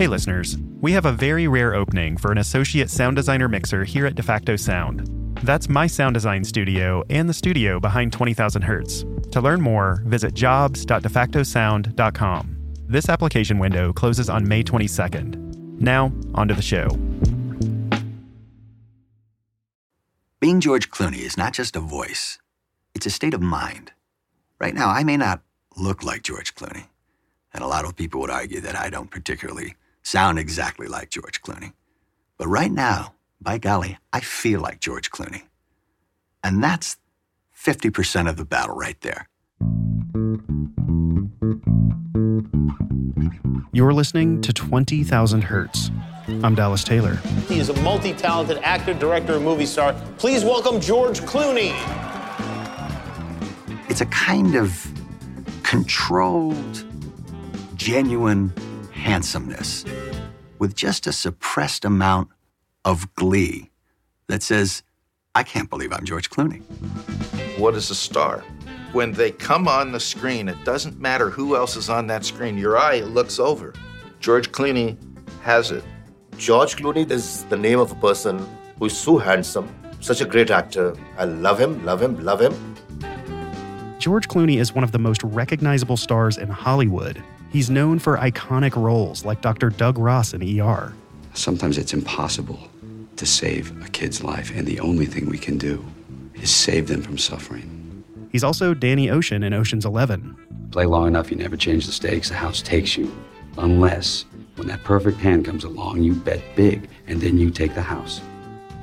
Hey, listeners. We have a very rare opening for an associate sound designer mixer here at DeFacto Sound. That's my sound design studio and the studio behind 20,000 Hertz. To learn more, visit jobs.defactosound.com. This application window closes on May 22nd. Now, onto the show. Being George Clooney is not just a voice, it's a state of mind. Right now, I may not look like George Clooney, and a lot of people would argue that I don't particularly sound exactly like George Clooney. But right now, by golly, I feel like George Clooney. And that's 50% of the battle right there. You're listening to 20,000 Hertz. I'm Dallas Taylor. He is a multi talented actor, director, and movie star. Please welcome George Clooney. It's a kind of controlled, genuine handsomeness with just a suppressed amount of glee that says, I can't believe I'm George Clooney. What is a star? When they come on the screen, it doesn't matter who else is on that screen. Your eye looks over. George Clooney has it. George Clooney is the name of a person who is so handsome, such a great actor. I love him, love him, love him. George Clooney is one of the most recognizable stars in Hollywood. He's known for iconic roles like Dr. Doug Ross in ER. Sometimes it's impossible to save a kid's life, and the only thing we can do is save them from suffering. He's also Danny Ocean in Ocean's Eleven. Play long enough, you never change the stakes, the house takes you. Unless, when that perfect hand comes along, you bet big, and then you take the house.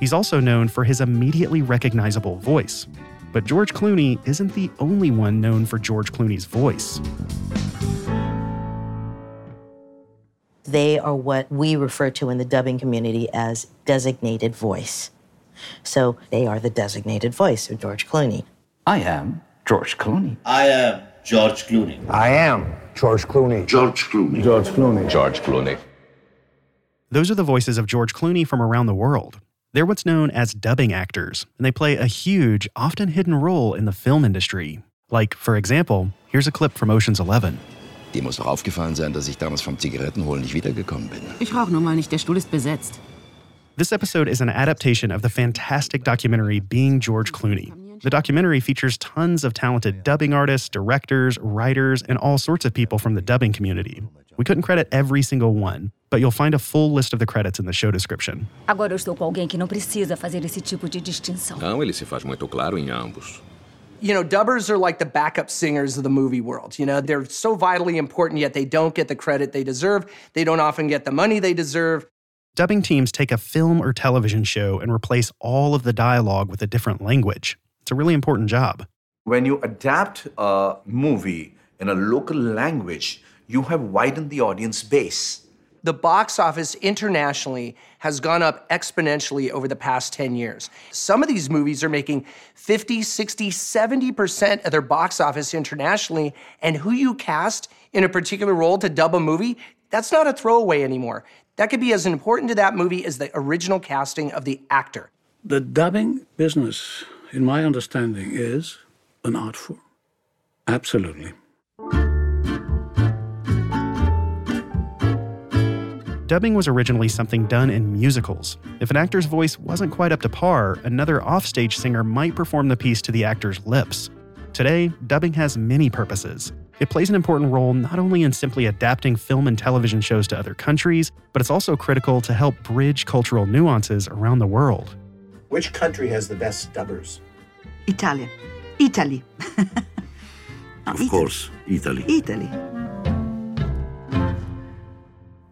He's also known for his immediately recognizable voice. But George Clooney isn't the only one known for George Clooney's voice. They are what we refer to in the dubbing community as designated voice. So they are the designated voice of George Clooney. I am George Clooney. I am George Clooney. I am George Clooney. George Clooney. George Clooney. George Clooney. Those are the voices of George Clooney from around the world. They're what's known as dubbing actors, and they play a huge, often hidden role in the film industry. Like, for example, here's a clip from Ocean's Eleven. Dir muss doch aufgefallen sein, dass ich damals vom Zigarettenholen nicht wiedergekommen bin. Ich rauche nur mal nicht, der Stuhl ist besetzt. This episode is an adaptation of the fantastic documentary Being George Clooney. The documentary features tons of talented dubbing artists, directors, writers, and all sorts of people from the dubbing community. We couldn't credit every single one, but you'll find a full list of the credits in the show description. Agora eu estou com alguém que não precisa fazer esse tipo de distinção. Não, ele se faz muito claro em ambos. You know, dubbers are like the backup singers of the movie world. You know, they're so vitally important, yet they don't get the credit they deserve. They don't often get the money they deserve. Dubbing teams take a film or television show and replace all of the dialogue with a different language. It's a really important job. When you adapt a movie in a local language, you have widened the audience base. The box office internationally has gone up exponentially over the past 10 years. Some of these movies are making 50, 60, 70% of their box office internationally, and who you cast in a particular role to dub a movie, that's not a throwaway anymore. That could be as important to that movie as the original casting of the actor. The dubbing business, in my understanding, is an art form. Absolutely. Dubbing was originally something done in musicals. If an actor's voice wasn't quite up to par, another offstage singer might perform the piece to the actor's lips. Today, dubbing has many purposes. It plays an important role not only in simply adapting film and television shows to other countries, but it's also critical to help bridge cultural nuances around the world. Which country has the best dubbers? Italia. Italy. of course, Italy. Italy.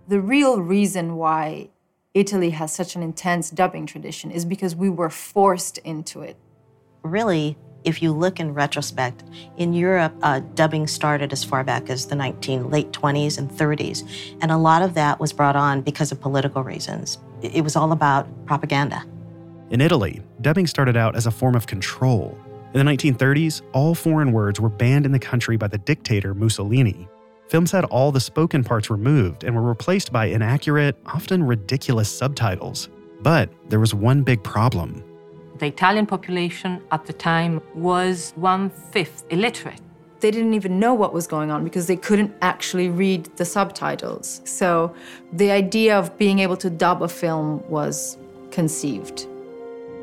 The real reason why Italy has such an intense dubbing tradition is because we were forced into it. Really, if you look in retrospect, in Europe, uh, dubbing started as far back as the 19 late 20s and 30s, and a lot of that was brought on because of political reasons. It was all about propaganda. In Italy, dubbing started out as a form of control. In the 1930s, all foreign words were banned in the country by the dictator Mussolini. Films had all the spoken parts removed and were replaced by inaccurate, often ridiculous subtitles. But there was one big problem. The Italian population at the time was one fifth illiterate. they didn't even know what was going on because they couldn't actually read the subtitles. So the idea of being able to dub a film was conceived.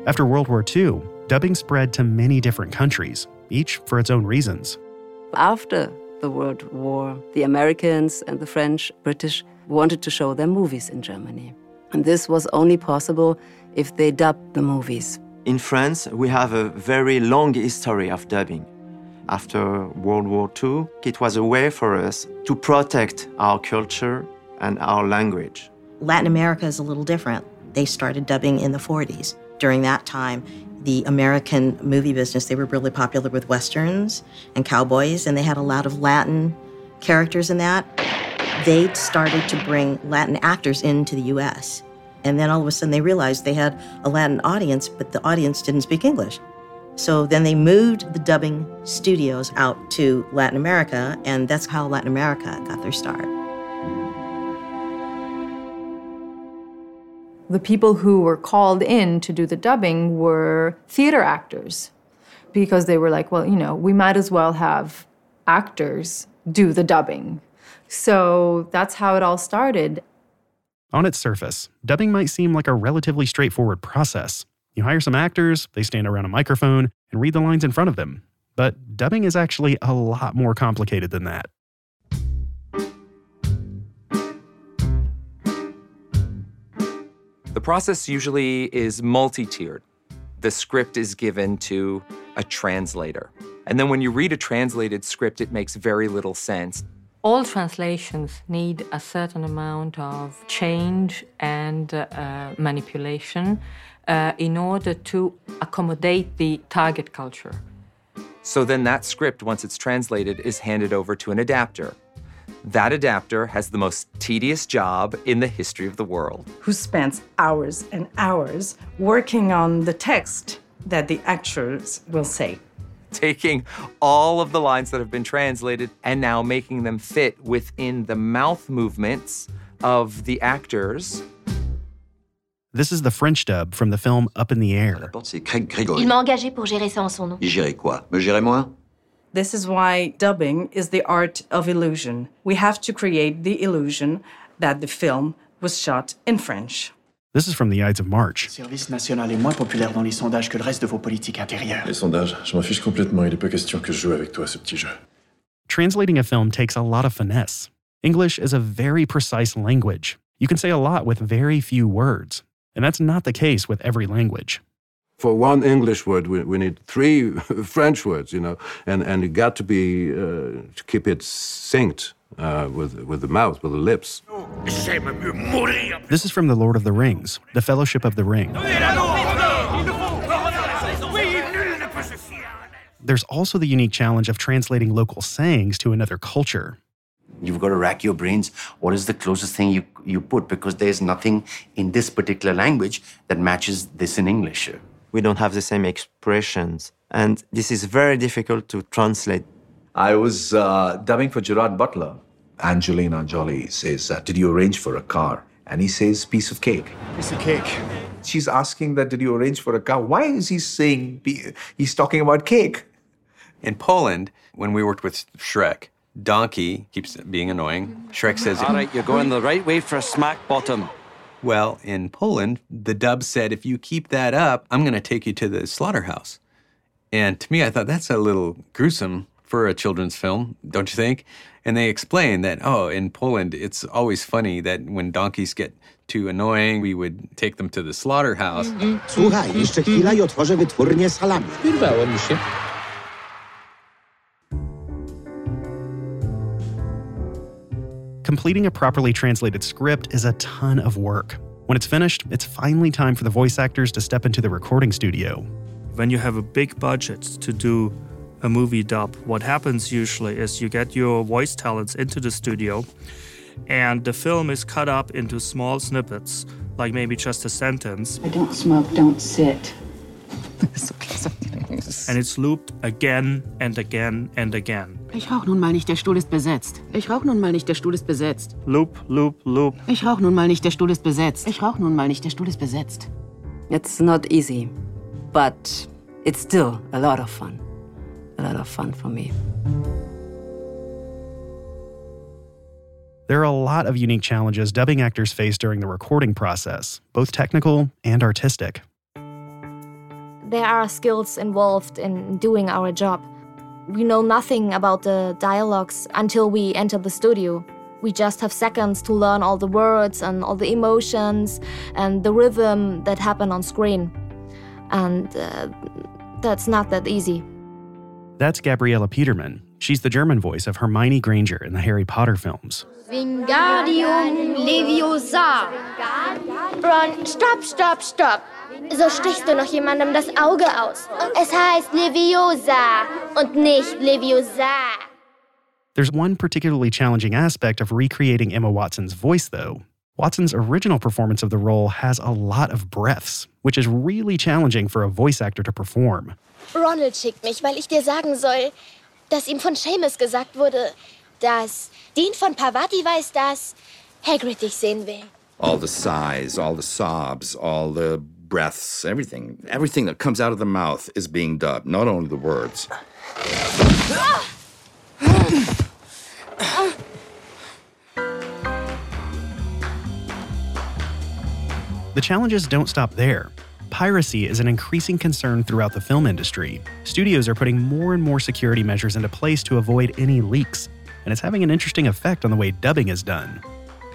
After World War II, dubbing spread to many different countries, each for its own reasons. After the World War, the Americans and the French, British wanted to show their movies in Germany. And this was only possible if they dubbed the movies. In France, we have a very long history of dubbing. After World War II, it was a way for us to protect our culture and our language. Latin America is a little different. They started dubbing in the 40s. During that time, the American movie business, they were really popular with westerns and cowboys, and they had a lot of Latin characters in that. They started to bring Latin actors into the US. And then all of a sudden they realized they had a Latin audience, but the audience didn't speak English. So then they moved the dubbing studios out to Latin America, and that's how Latin America got their start. The people who were called in to do the dubbing were theater actors because they were like, well, you know, we might as well have actors do the dubbing. So that's how it all started. On its surface, dubbing might seem like a relatively straightforward process. You hire some actors, they stand around a microphone, and read the lines in front of them. But dubbing is actually a lot more complicated than that. The process usually is multi tiered. The script is given to a translator. And then when you read a translated script, it makes very little sense. All translations need a certain amount of change and uh, manipulation uh, in order to accommodate the target culture. So then that script, once it's translated, is handed over to an adapter. That adapter has the most tedious job in the history of the world. Who spends hours and hours working on the text that the actors will say taking all of the lines that have been translated and now making them fit within the mouth movements of the actors. This is the French dub from the film Up in the Air. Il m'a engagé pour gérer ça en son nom. Gérer quoi Me gérer moi This is why dubbing is the art of illusion. We have to create the illusion that the film was shot in French. This is from the Ides of March. service national est moins populaire dans les sondages que le reste de vos politiques intérieures. Les sondages, je m'en fiche complètement. Il n'est pas question que je joue avec toi ce petit jeu. Translating a film takes a lot of finesse. English is a very precise language. You can say a lot with very few words. And that's not the case with every language. For one English word, we, we need three French words, you know, and, and it got to be, uh, to keep it synced uh, with, with the mouth, with the lips. This is from The Lord of the Rings, The Fellowship of the Ring. There's also the unique challenge of translating local sayings to another culture. You've got to rack your brains. What is the closest thing you, you put? Because there's nothing in this particular language that matches this in English. We don't have the same expressions, and this is very difficult to translate. I was uh, dubbing for Gerard Butler. Angelina Jolie says, uh, Did you arrange for a car? And he says, Piece of cake. Piece of cake. She's asking that, Did you arrange for a car? Why is he saying, he's talking about cake? In Poland, when we worked with Shrek, Donkey keeps being annoying. Shrek says, All right, you're going the right way for a smack bottom. Well, in Poland, the dub said, if you keep that up, I'm going to take you to the slaughterhouse. And to me, I thought that's a little gruesome for a children's film, don't you think? And they explained that, oh, in Poland, it's always funny that when donkeys get too annoying, we would take them to the slaughterhouse. Mm-hmm. Słuchaj, jeszcze chwila i otworzę wytwórnię salami. Wyrwało mi się. Completing a properly translated script is a ton of work. When it's finished, it's finally time for the voice actors to step into the recording studio. When you have a big budget to do a movie dub, what happens usually is you get your voice talents into the studio and the film is cut up into small snippets, like maybe just a sentence. I don't smoke, don't sit. and it's looped again and again and again. Ich rauch nun mal nicht, der Stuhl ist besetzt. Ich rauch nun mal nicht, der Stuhl ist besetzt. Loop, loop, loop. Ich rauche nun mal nicht, der Stuhl ist besetzt. Ich rauche nun mal nicht, der Stuhl ist besetzt. It's not easy, but it's still a lot of fun. A lot of fun for me. There are a lot of unique challenges dubbing actors face during the recording process, both technical and artistic. There are skills involved in doing our job. We know nothing about the dialogues until we enter the studio. We just have seconds to learn all the words and all the emotions and the rhythm that happen on screen. And uh, that's not that easy. That's Gabrielle Pietermann. She's the German voice of Hermione Granger in the Harry Potter films. Wingardium Leviosa. Ron, stopp, stopp, stopp. So stichst du noch jemandem das Auge aus. Es heißt Leviosa und nicht Leviosa. There's one particularly challenging aspect of recreating Emma Watson's voice, though. Watson's original performance of the role has a lot of breaths, which is really challenging for a voice actor to perform. Ronald schickt mich, weil ich dir sagen soll, dass ihm von Seamus gesagt wurde, dass Dean von Pavati weiß, dass Hagrid dich sehen will. All the sighs, all the sobs, all the breaths, everything. Everything that comes out of the mouth is being dubbed, not only the words. The challenges don't stop there. Piracy is an increasing concern throughout the film industry. Studios are putting more and more security measures into place to avoid any leaks, and it's having an interesting effect on the way dubbing is done.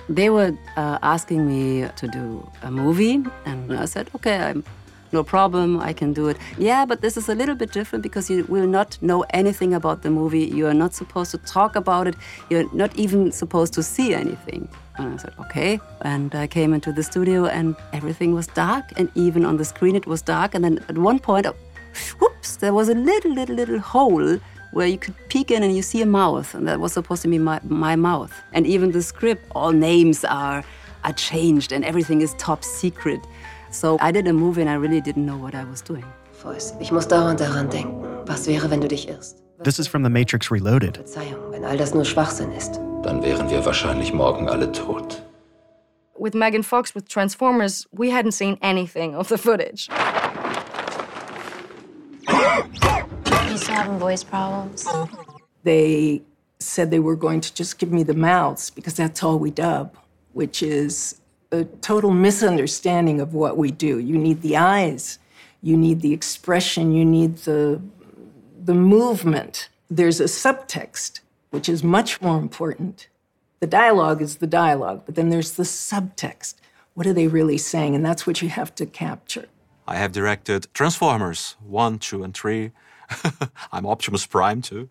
They were uh, asking me to do a movie, and I said, okay, I'm, no problem, I can do it. Yeah, but this is a little bit different because you will not know anything about the movie. You are not supposed to talk about it. You're not even supposed to see anything. And I said, okay. And I came into the studio, and everything was dark, and even on the screen it was dark. And then at one point, whoops, there was a little, little, little hole where you could peek in and you see a mouth, and that was supposed to be my, my mouth. And even the script, all names are, are changed and everything is top secret. So I did a movie and I really didn't know what I was doing. Voice, ich muss dauernd daran denken. Was wäre, wenn du dich irrst? This is from The Matrix Reloaded. Verzeihung, wenn all das nur Schwachsinn ist. Dann wären wir wahrscheinlich morgen alle tot. With Megan Fox with Transformers, we hadn't seen anything of the footage. He's having voice problems. They said they were going to just give me the mouths because that's all we dub, which is a total misunderstanding of what we do. You need the eyes, you need the expression, you need the, the movement. There's a subtext, which is much more important. The dialogue is the dialogue, but then there's the subtext. What are they really saying? And that's what you have to capture. I have directed Transformers 1, 2, and 3. I'm Optimus Prime too.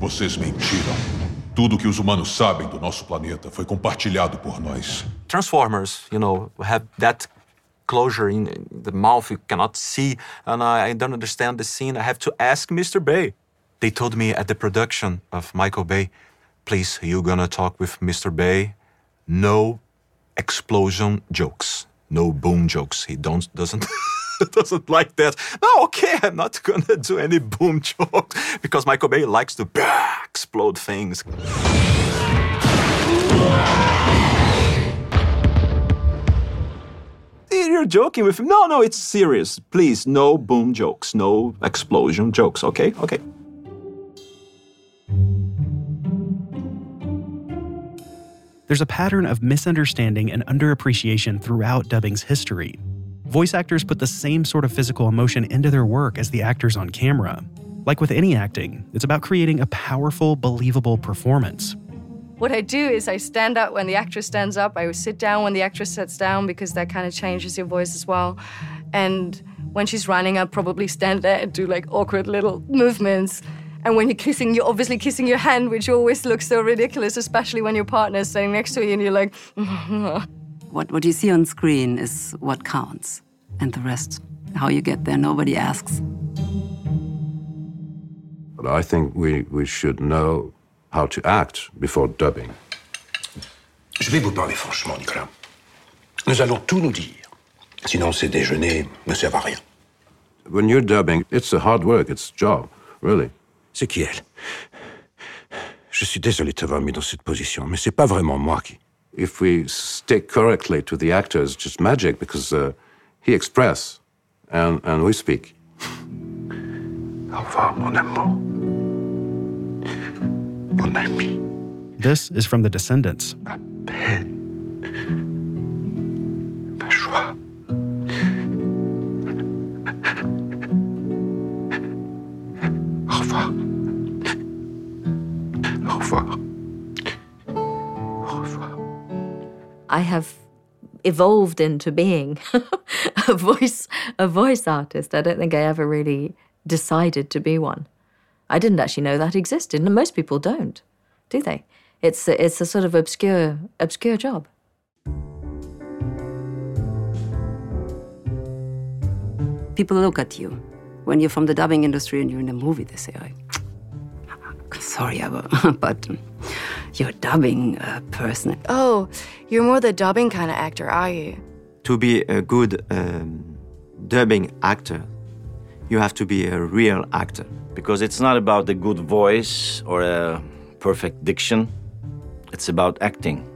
Vocês mentiram. Tudo que os humanos sabem do nosso planeta foi compartilhado por nós. Transformers, you know, have that closure in the mouth you cannot see, and I, don't understand the scene. I have to ask Mr. Bay. They told me at the production of Michael Bay, please, you gonna talk with Mr. Bay. No explosion jokes, no boom jokes. He don't doesn't. doesn't like that. No, okay, I'm not gonna do any boom jokes because Michael Bay likes to explode things. You're joking with him. No, no, it's serious. Please, no boom jokes, no explosion jokes, okay? Okay. There's a pattern of misunderstanding and underappreciation throughout dubbing's history. Voice actors put the same sort of physical emotion into their work as the actors on camera. Like with any acting, it's about creating a powerful, believable performance. What I do is I stand up when the actress stands up. I sit down when the actress sits down because that kind of changes your voice as well. And when she's running, I'll probably stand there and do like awkward little movements. And when you're kissing, you're obviously kissing your hand, which always looks so ridiculous, especially when your partner's sitting next to you and you're like, mm-hmm. What, what you see on screen is what counts. And the rest, how you get there, nobody asks. But I think we, we should know how to act before dubbing. Je vais vous parler franchement, Nicolas. Nous allons tout nous dire. Sinon, ces déjeuners ne servent à rien. When you're dubbing, it's a hard work, it's a job, really. C'est qui elle Je suis désolé de t'avoir mis dans cette position, mais c'est pas vraiment moi qui. If we stick correctly to the actor, it's just magic because uh, he express and, and we speak. Au revoir, mon amour. Mon ami. This is from The Descendants. Au I have evolved into being a voice a voice artist. I don't think I ever really decided to be one. I didn't actually know that existed, and most people don't, do they? It's a, it's a sort of obscure obscure job. People look at you when you're from the dubbing industry and you're in a movie. They say, "Sorry, but, but you're a dubbing uh, person." Oh, you're more the dubbing kind of actor, are you? To be a good um, dubbing actor, you have to be a real actor. Because it's not about the good voice or a perfect diction, it's about acting.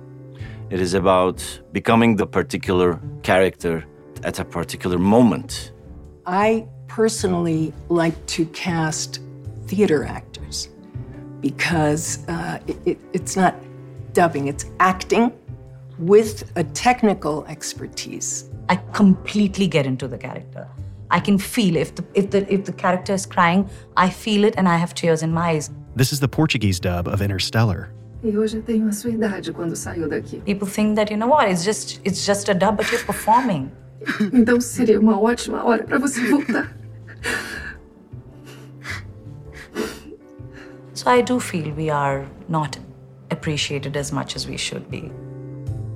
It is about becoming the particular character at a particular moment. I personally like to cast theater actors because uh, it, it, it's not dubbing, it's acting with a technical expertise. I completely get into the character. I can feel if the if the if the character is crying, I feel it and I have tears in my eyes. This is the Portuguese dub of Interstellar. Hoje tenho a sua idade quando saio daqui. People think that you know what, it's just it's just a dub, but you're performing. Então seria uma ótima hora para você voltar. So I do feel we are not appreciated as much as we should be.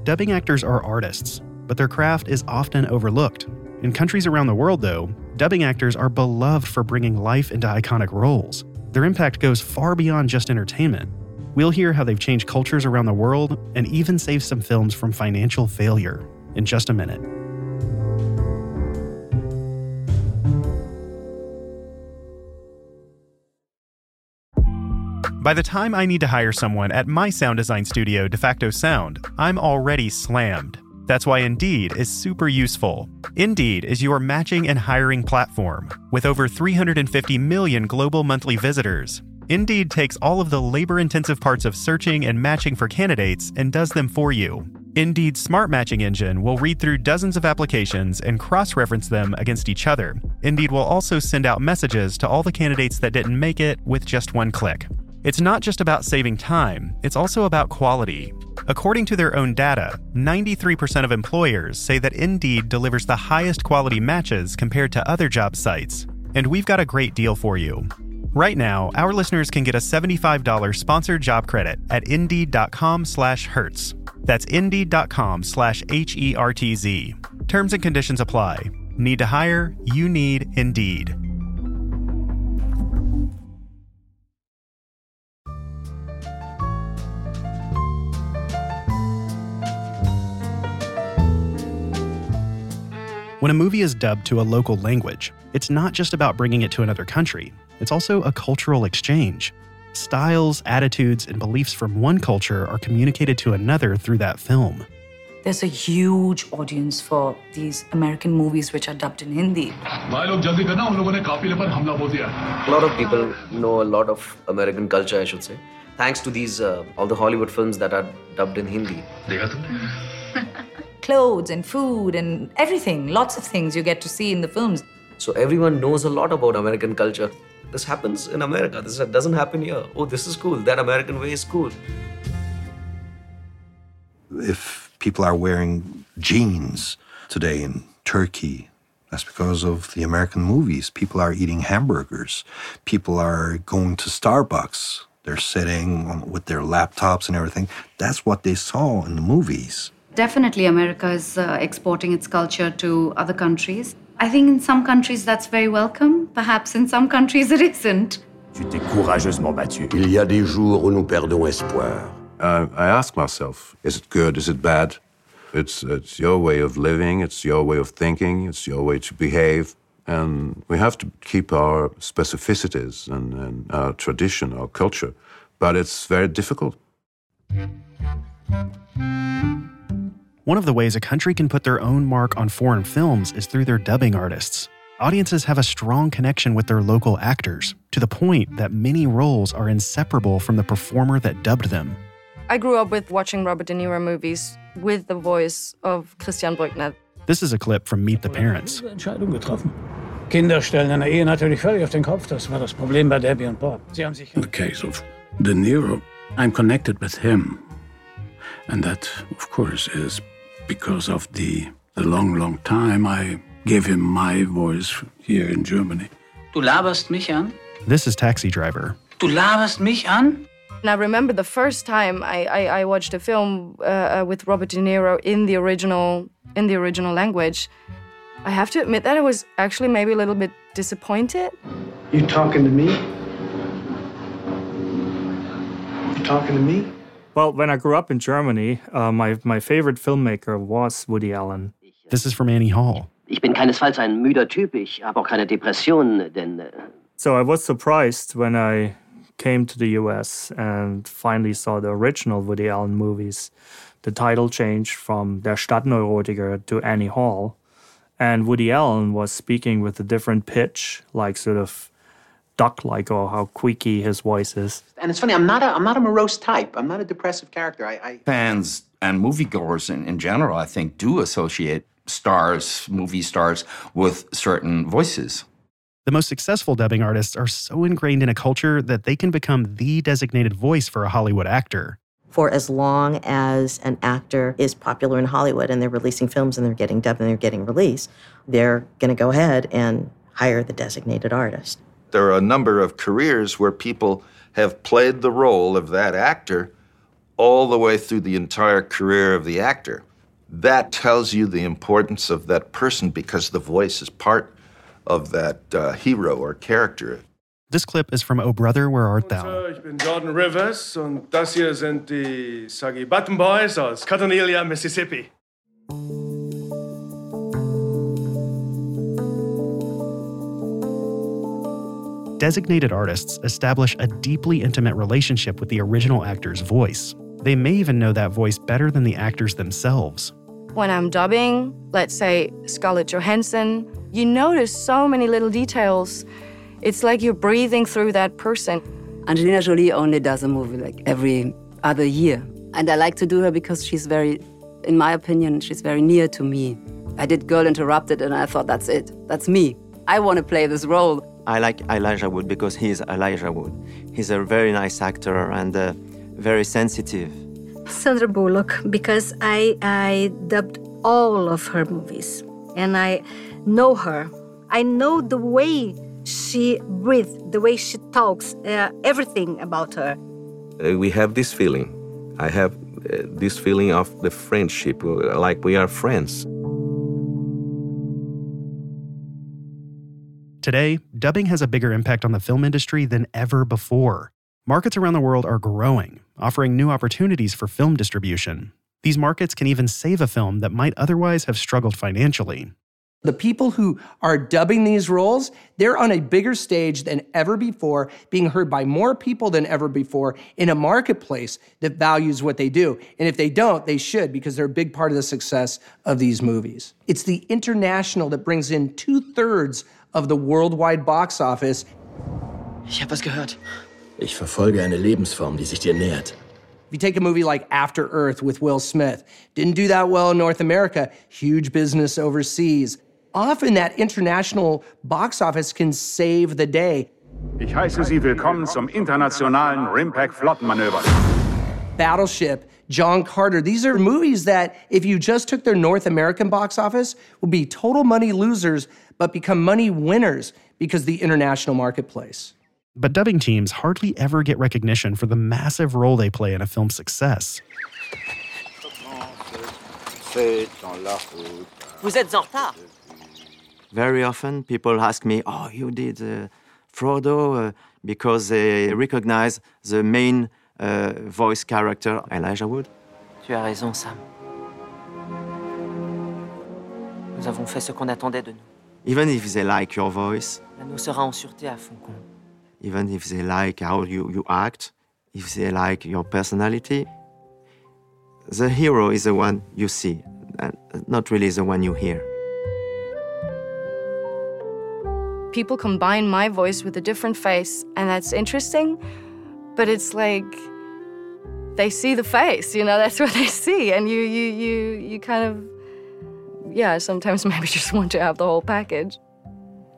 Dubbing actors are artists, but their craft is often overlooked. In countries around the world, though, dubbing actors are beloved for bringing life into iconic roles. Their impact goes far beyond just entertainment. We'll hear how they've changed cultures around the world and even saved some films from financial failure in just a minute. By the time I need to hire someone at my sound design studio, DeFacto Sound, I'm already slammed. That's why Indeed is super useful. Indeed is your matching and hiring platform. With over 350 million global monthly visitors, Indeed takes all of the labor intensive parts of searching and matching for candidates and does them for you. Indeed's smart matching engine will read through dozens of applications and cross reference them against each other. Indeed will also send out messages to all the candidates that didn't make it with just one click. It's not just about saving time, it's also about quality. According to their own data, 93% of employers say that Indeed delivers the highest quality matches compared to other job sites. And we've got a great deal for you. Right now, our listeners can get a $75 sponsored job credit at indeed.com slash hertz. That's indeed.com slash H E R T Z. Terms and conditions apply. Need to hire? You need Indeed. When a movie is dubbed to a local language, it's not just about bringing it to another country, it's also a cultural exchange. Styles, attitudes, and beliefs from one culture are communicated to another through that film. There's a huge audience for these American movies which are dubbed in Hindi. A lot of people know a lot of American culture, I should say, thanks to these uh, all the Hollywood films that are dubbed in Hindi clothes and food and everything. Lots of things you get to see in the films. So everyone knows a lot about American culture. This happens in America. This doesn't happen here. Oh, this is cool. That American way is cool. If people are wearing jeans today in Turkey, that's because of the American movies. People are eating hamburgers. People are going to Starbucks. They're sitting on, with their laptops and everything. That's what they saw in the movies. Definitely, America is uh, exporting its culture to other countries. I think in some countries that's very welcome. Perhaps in some countries it isn't. Tu t'es courageusement battu. Il y a des jours où nous perdons espoir. Uh, I ask myself, is it good? Is it bad? It's, it's your way of living, it's your way of thinking, it's your way to behave. And we have to keep our specificities and, and our tradition, our culture. But it's very difficult. One of the ways a country can put their own mark on foreign films is through their dubbing artists. Audiences have a strong connection with their local actors, to the point that many roles are inseparable from the performer that dubbed them. I grew up with watching Robert De Niro movies with the voice of Christian Brückner. This is a clip from Meet the Parents. Kinder stellen in der Ehe natürlich völlig auf den Kopf. Das war das Problem bei Debbie und Bob. Sie haben sich. The case of De Niro, I'm connected with him. And that, of course, is because of the, the long, long time I gave him my voice here in Germany. Du laberst mich an? This is Taxi Driver. Du laberst mich an? And I remember the first time I, I, I watched a film uh, uh, with Robert De Niro in the original in the original language. I have to admit that I was actually maybe a little bit disappointed. You talking to me? You talking to me? Well, when I grew up in Germany, uh, my, my favorite filmmaker was Woody Allen. This is from Annie Hall. Ich bin keinesfalls ein müder Typ, ich habe auch keine Depression, denn äh, So I was surprised when I came to the US and finally saw the original Woody Allen movies. The title changed from Der Stadtneurotiker to Annie Hall. And Woody Allen was speaking with a different pitch, like sort of duck like, or how squeaky his voice is. And it's funny, I'm not a, I'm not a morose type. I'm not a depressive character. I, I Fans and moviegoers in, in general, I think, do associate stars, movie stars, with certain voices. The most successful dubbing artists are so ingrained in a culture that they can become the designated voice for a Hollywood actor. For as long as an actor is popular in Hollywood and they're releasing films and they're getting dubbed and they're getting released, they're going to go ahead and hire the designated artist. There are a number of careers where people have played the role of that actor all the way through the entire career of the actor. That tells you the importance of that person because the voice is part of that uh, hero or character. This clip is from Oh Brother, Where Art Thou? Ich bin Jordan Rivers und das hier sind die Soggy Bottom Boys aus Cottonelia, Mississippi. Designated artists establish a deeply intimate relationship with the original actor's voice. They may even know that voice better than the actors themselves. When I'm dubbing, let's say Scarlett Johansson, you notice so many little details. It's like you're breathing through that person. Angelina Jolie only does a movie like every other year. And I like to do her because she's very, in my opinion, she's very near to me. I did Girl Interrupted and I thought, that's it. That's me. I want to play this role. I like Elijah Wood because he's Elijah Wood. He's a very nice actor and uh, very sensitive. Sandra Bullock, because I, I dubbed all of her movies and I know her. I know the way she breathes, the way she talks, uh, everything about her. Uh, we have this feeling. I have uh, this feeling of the friendship, uh, like we are friends. Today, dubbing has a bigger impact on the film industry than ever before. Markets around the world are growing, offering new opportunities for film distribution. These markets can even save a film that might otherwise have struggled financially. The people who are dubbing these roles, they're on a bigger stage than ever before, being heard by more people than ever before in a marketplace that values what they do. And if they don't, they should, because they're a big part of the success of these movies. It's the international that brings in two thirds of the worldwide box office. Ich habe was gehört. Ich verfolge eine Lebensform, die sich dir nähert. If you take a movie like After Earth with Will Smith, didn't do that well in North America, huge business overseas. Often that international box office can save the day. Ich heiße Sie willkommen zum internationalen RIMPAC Flottenmanöver. Battleship, John Carter. These are movies that, if you just took their North American box office, would be total money losers, but become money winners because the international marketplace. But dubbing teams hardly ever get recognition for the massive role they play in a film's success. Vous êtes en retard. Very often, people ask me, "Oh, you did uh, Frodo," uh, because they recognize the main uh, voice character, Elijah Wood. Tu as raison, Sam. Nous avons fait ce qu'on attendait de nous. Even if they like your voice, L'anneau sera en sûreté à Fondcombe. even if they like how you, you act, if they like your personality, the hero is the one you see, and not really the one you hear. People combine my voice with a different face, and that's interesting. But it's like they see the face, you know, that's what they see. And you, you, you, you kind of, yeah, sometimes maybe just want to have the whole package.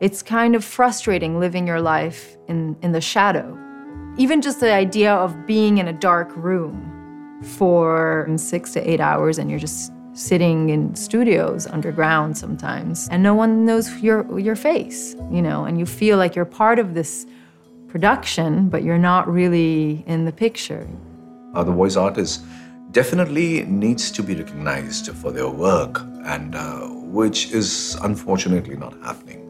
It's kind of frustrating living your life in, in the shadow. Even just the idea of being in a dark room for six to eight hours and you're just sitting in studios underground sometimes and no one knows your your face you know and you feel like you're part of this production but you're not really in the picture uh, the voice artist definitely needs to be recognized for their work and uh, which is unfortunately not happening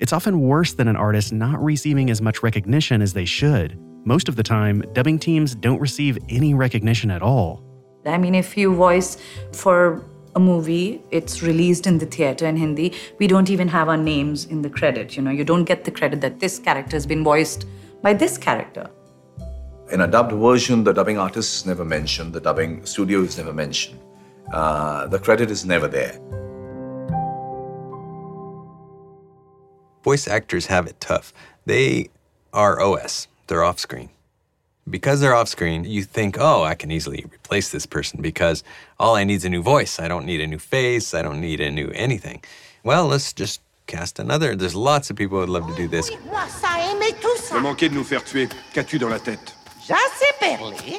It's often worse than an artist not receiving as much recognition as they should. Most of the time, dubbing teams don't receive any recognition at all. I mean, if you voice for a movie, it's released in the theater in Hindi, we don't even have our names in the credit. You know, you don't get the credit that this character has been voiced by this character. in a dubbed version the dubbing artist is never mentioned the dubbing studio is never mentioned uh, the credit is never there Voice actors have it tough. They are OS, they're off screen. Because they're off screen, you think, oh, I can easily replace this person because all I need is a new voice. I don't need a new face. I don't need a new anything. Well, let's just cast another. There's lots of people who would love to do this. Moi, ça aimait tout ça. T'as manqué de nous faire tuer. Qu'as-tu dans la tête J'assez perlé.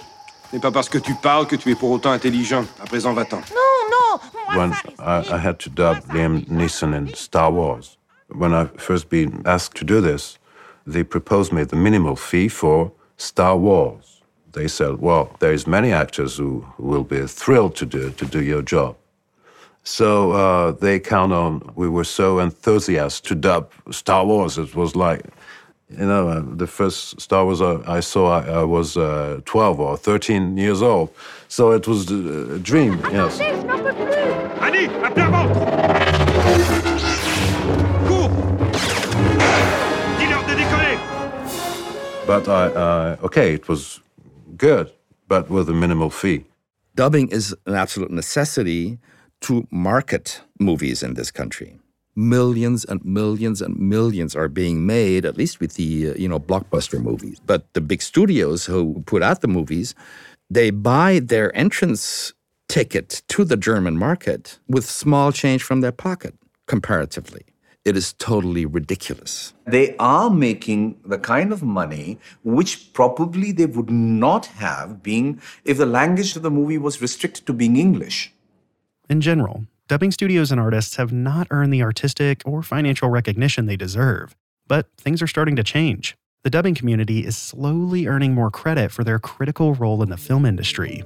Ce n'est pas parce que tu parles que tu es pour autant intelligent. À présent, va-t'en. Non, non. when I, I had to dub Liam Neeson in Star Wars. When I first been asked to do this, they proposed me the minimal fee for Star Wars. They said, "Well, there is many actors who, who will be thrilled to do to do your job." So uh, they count on. We were so enthusiastic to dub Star Wars. It was like, you know, uh, the first Star Wars I, I saw, I, I was uh, 12 or 13 years old. So it was a, a dream. Yes. Annie, à plat ventre Cours Dis-leur de décoller But I, uh, okay, it was good, but with a minimal fee. Dubbing is an absolute necessity to market movies in this country. Millions and millions and millions are being made, at least with the uh, you know blockbuster movies. But the big studios who put out the movies, they buy their entrance ticket to the German market with small change from their pocket, comparatively. It is totally ridiculous. they are making the kind of money which probably they would not have been if the language of the movie was restricted to being english In general, dubbing studios and artists have not earned the artistic or financial recognition they deserve. But things are starting to change. The dubbing community is slowly earning more credit for their critical role in the film industry.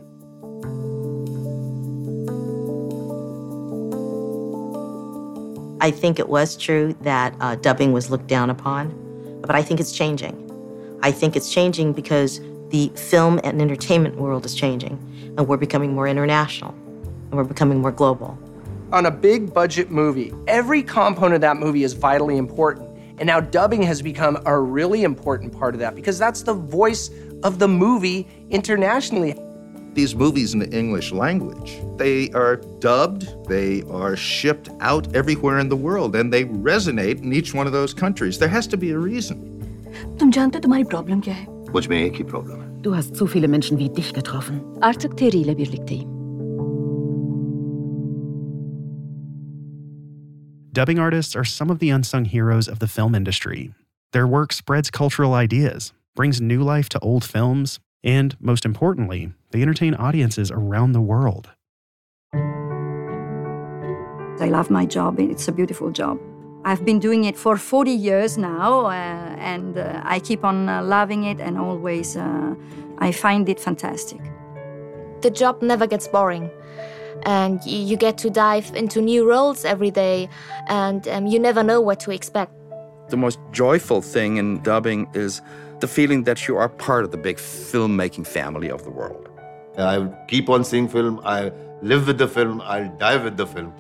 I think it was true that uh, dubbing was looked down upon, but I think it's changing. I think it's changing because the film and entertainment world is changing, and we're becoming more international, and we're becoming more global On a big budget movie, every component of that movie is vitally important. And now dubbing has become a really important part of that because that's the voice of the movie internationally. These movies in the English language, they are dubbed, they are shipped out everywhere in the world, and they resonate in each one of those countries. There has to be a reason. तुम जानते हो तुम्हारी problem क्या है मुझ में एक ही problem है Du hast so viele Menschen wie dich getroffen. Artık teriyle birlikteyim. Dubbing artists are some of the unsung heroes of the film industry. Their work spreads cultural ideas, brings new life to old films, and most importantly, they entertain audiences around the world. I love my job. It's a beautiful job. I've been doing it for 40 years now, uh, and uh, I keep on uh, loving it, and always uh, I find it fantastic. The job never gets boring. And you get to dive into new roles every day, and um, you never know what to expect. The most joyful thing in dubbing is the feeling that you are part of the big filmmaking family of the world. I keep on seeing film, I live with the film, I'll die with the film.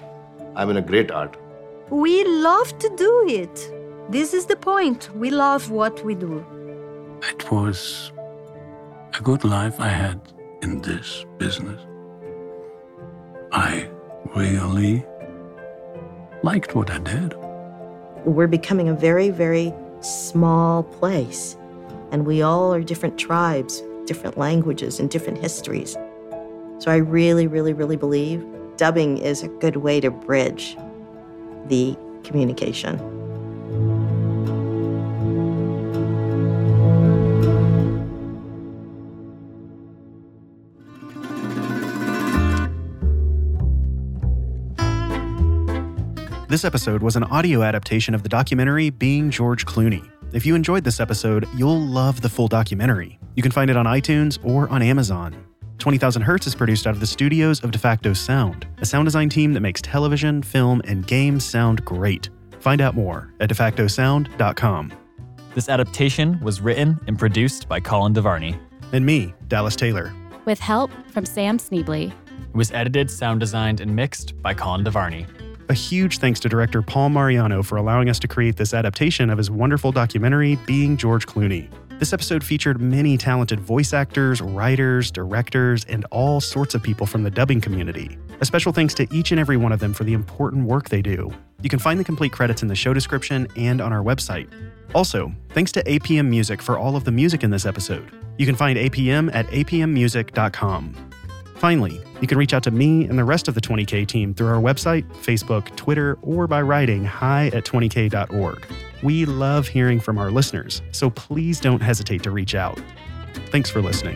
I'm in a great art. We love to do it. This is the point. We love what we do. It was a good life I had in this business. I really liked what I did. We're becoming a very, very small place, and we all are different tribes different languages and different histories. So I really, really, really believe dubbing is a good way to bridge the communication. This episode was an audio adaptation of the documentary Being George Clooney. If you enjoyed this episode, you'll love the full documentary. You can find it on iTunes or on Amazon. 20,000 Hertz is produced out of the studios of DeFacto Sound, a sound design team that makes television, film, and games sound great. Find out more at defactosound.com. This adaptation was written and produced by Colin DeVarney. And me, Dallas Taylor. With help from Sam Sneebly. It was edited, sound designed, and mixed by Colin DeVarney. A huge thanks to director Paul Mariano for allowing us to create this adaptation of his wonderful documentary, Being George Clooney. This episode featured many talented voice actors, writers, directors, and all sorts of people from the dubbing community. A special thanks to each and every one of them for the important work they do. You can find the complete credits in the show description and on our website. Also, thanks to APM Music for all of the music in this episode. You can find APM at apmmusic.com. Finally, you can reach out to me and the rest of the 20K team through our website, Facebook, Twitter, or by writing hi at 20k.org. We love hearing from our listeners, so please don't hesitate to reach out. Thanks for listening.